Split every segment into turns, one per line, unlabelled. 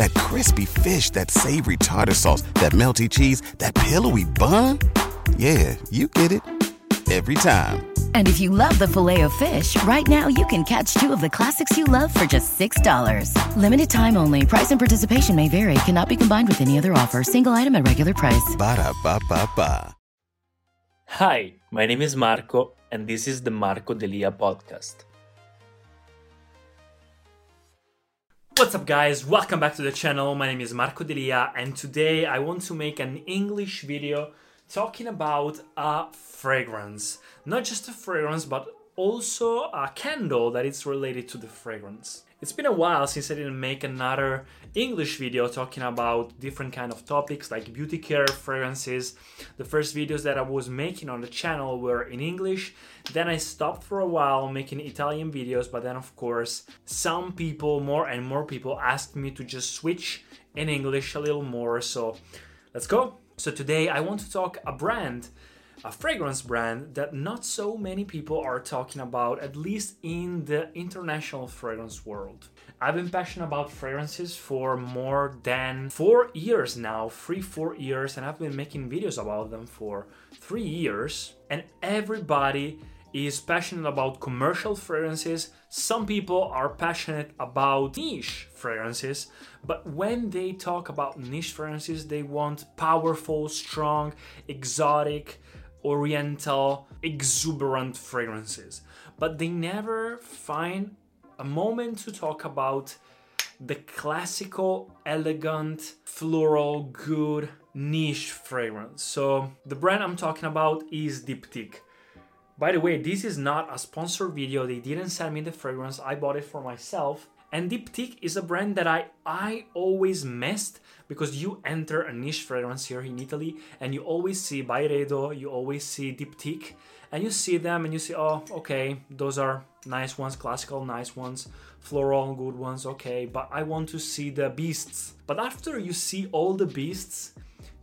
that crispy fish, that savory tartar sauce, that melty cheese, that pillowy bun. Yeah, you get it every time.
And if you love the Filet-O-Fish, right now you can catch two of the classics you love for just $6. Limited time only. Price and participation may vary. Cannot be combined with any other offer. Single item at regular price.
Ba da ba ba ba.
Hi, my name is Marco, and this is the Marco Delia podcast. What's up guys, welcome back to the channel, my name is Marco Delia and today I want to make an English video talking about a fragrance. Not just a fragrance but also a candle that is related to the fragrance. It's been a while since I didn't make another English video talking about different kind of topics like beauty care, fragrances. The first videos that I was making on the channel were in English. Then I stopped for a while making Italian videos, but then of course some people, more and more people asked me to just switch in English a little more. So let's go. So today I want to talk a brand a fragrance brand that not so many people are talking about, at least in the international fragrance world. I've been passionate about fragrances for more than four years now, three, four years, and I've been making videos about them for three years. And everybody is passionate about commercial fragrances. Some people are passionate about niche fragrances, but when they talk about niche fragrances, they want powerful, strong, exotic, oriental, exuberant fragrances. But they never find a moment to talk about the classical, elegant, floral, good, niche fragrance. So the brand I'm talking about is Diptyque. By the way, this is not a sponsored video. They didn't send me the fragrance. I bought it for myself. And Diptyque is a brand that I I always missed because you enter a niche fragrance here in Italy and you always see Byredo, you always see Diptyque, and you see them and you see, oh, okay, those are nice ones, classical nice ones, floral good ones, okay, but I want to see the beasts. But after you see all the beasts,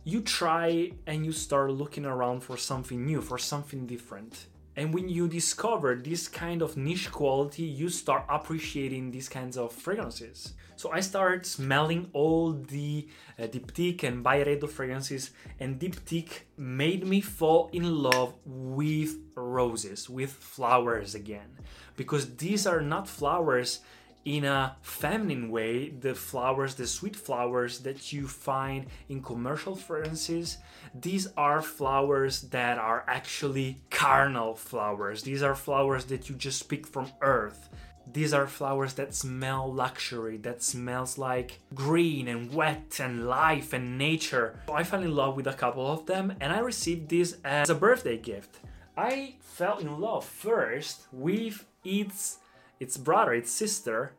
you try and you start looking around for something new, for something different. And when you discover this kind of niche quality, you start appreciating these kinds of fragrances. So I started smelling all the uh, Diptyque and Byredo fragrances, and Diptyque made me fall in love with roses, with flowers again. Because these are not flowers in a feminine way the flowers, the sweet flowers that you find in commercial fragrances. These are flowers that are actually carnal flowers. These are flowers that you just pick from earth. These are flowers that smell luxury, that smells like green and wet and life and nature. I fell in love with a couple of them and I received this as a birthday gift. I fell in love first with its its brother, its sister,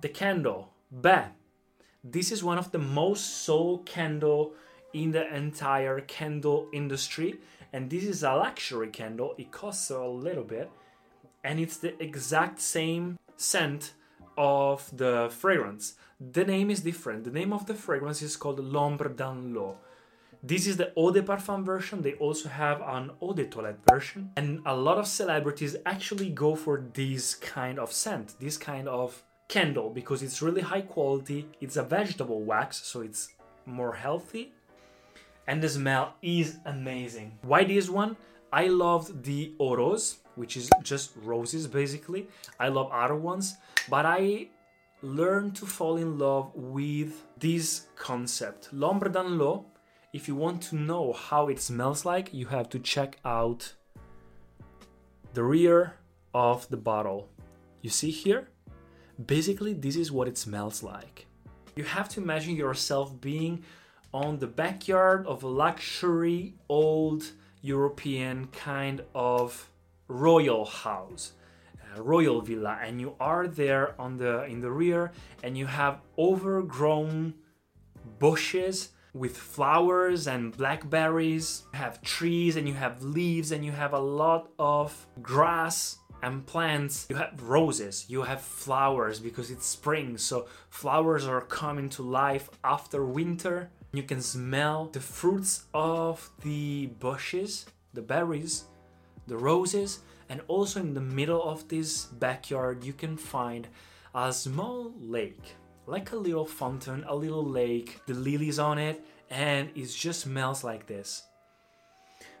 the candle. Beh. This is one of the most sold candle in the entire candle industry and this is a luxury candle. It costs a little bit and it's the exact same scent of the fragrance. The name is different. The name of the fragrance is called L'Ombre dans l'eau. This is the Eau de Parfum version. They also have an Eau de Toilette version. And a lot of celebrities actually go for this kind of scent, this kind of candle, because it's really high quality. It's a vegetable wax, so it's more healthy. And the smell is amazing. Why this one? I loved the Eau Rose, which is just roses basically. I love other ones, but I learned to fall in love with this concept. L'Ombre dans l'eau if you want to know how it smells like, you have to check out the rear of the bottle. You see here? Basically, this is what it smells like. You have to imagine yourself being on the backyard of a luxury old European kind of royal house, royal villa, and you are there on the in the rear and you have overgrown bushes
with flowers and blackberries. You have trees and you have leaves and you have a lot of grass and plants. You have roses, you have flowers because it's spring, so flowers are coming to life after winter. You can smell the fruits of the bushes, the berries, the roses, and also in the middle of this backyard, you can find a small lake, like a little fountain, a little lake, the lilies on it, and it just smells like this.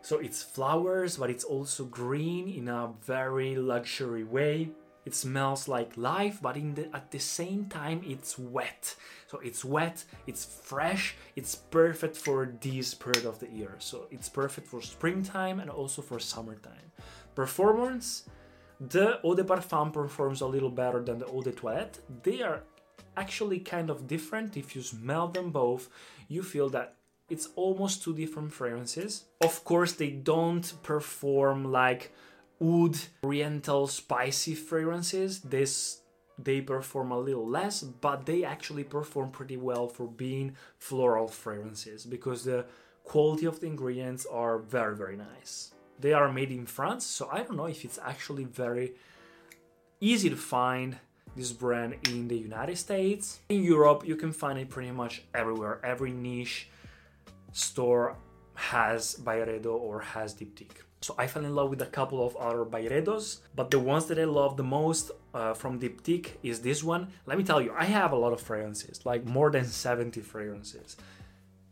So it's flowers, but it's also green in a very luxury way. It smells like life, but the, at the same time, it's wet. So it's wet, it's fresh, it's perfect for this period of the year. So it's perfect for springtime and also for summertime. Performance the Eau de Parfum performs a little better than the Eau de Toilette. They are actually kind of different. If you smell them both, you feel that it's almost two different fragrances. Of course, they don't perform like wood oriental, spicy fragrances. This they perform a little less, but they actually perform pretty well for being floral fragrances because the quality of the ingredients are very very nice. They are made in France, so I don't know if it's actually very easy to find this brand in the United States. In Europe, you can find it pretty much everywhere. Every niche store has Byredo or has Diptyque. So I fell in love with a couple of other Byredos, but the ones that I love the most uh, from Diptyque is this one. Let me tell you, I have a lot of fragrances, like more than 70 fragrances,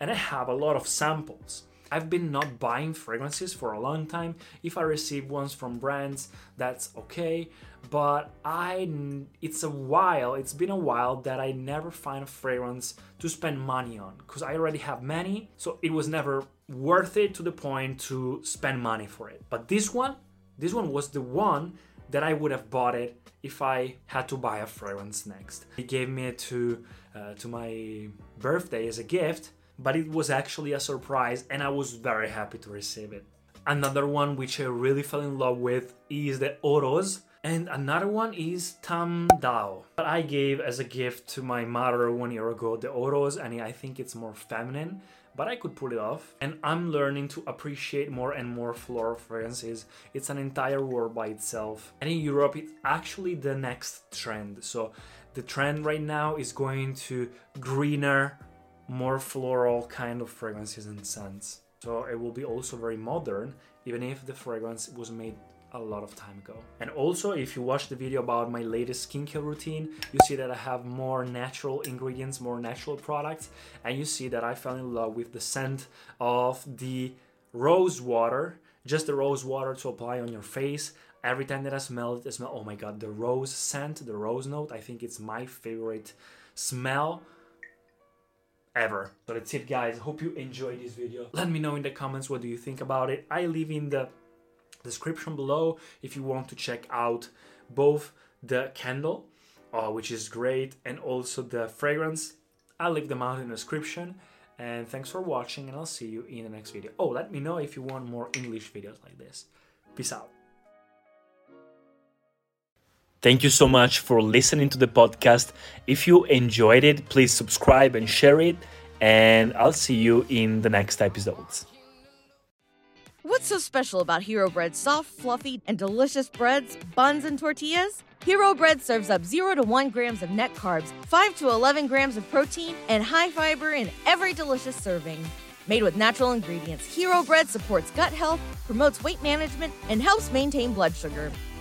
and I have a lot of samples. I've been not buying fragrances for a long time. If I receive ones from brands, that's okay. But I, it's a while, it's been a while that I never find a fragrance to spend money on because I already have many. So it was never worth it to the point to spend money for it. But this one, this one was the one that I would have bought it if I had to buy a fragrance next. He gave me it to uh, to my birthday as a gift but it was actually a surprise and I was very happy to receive it. Another one which I really fell in love with is the Eau Rose, and another one is Tam Dao that I gave as a gift to my mother one year ago, the Eau Rose, and I think it's more feminine, but I could pull it off. And I'm learning to appreciate more and more floral fragrances. It's an entire world by itself. And in Europe, it's actually the next trend. So the trend right now is going to greener, more floral kind of fragrances and scents. So it will be also very modern, even if the fragrance was made a lot of time ago. And also, if you watch the video about my latest skincare routine, you see that I have more natural ingredients, more natural products, and you see that I fell in love with the scent of the rose water, just the rose water to apply on your face. Every time that I smell it, I smell, oh my god, the rose scent, the rose note, I think it's my favorite smell ever. So that's it guys, hope you enjoyed this video. Let me know in the comments what do you think about it. I leave in the description below if you want to check out both the candle, uh, which is great, and also the fragrance. I'll leave them out in the description. And thanks for watching and I'll see you in the next video. Oh, let me know if you want more English videos like this. Peace out. Thank you so much for listening to the podcast. If you enjoyed it, please subscribe and share it. And I'll see you in the next episodes.
What's so special about Hero Bread's soft, fluffy, and delicious breads, buns, and tortillas? Hero Bread serves up 0 to 1 grams of net carbs, 5 to 11 grams of protein, and high fiber in every delicious serving. Made with natural ingredients, Hero Bread supports gut health, promotes weight management, and helps maintain blood sugar.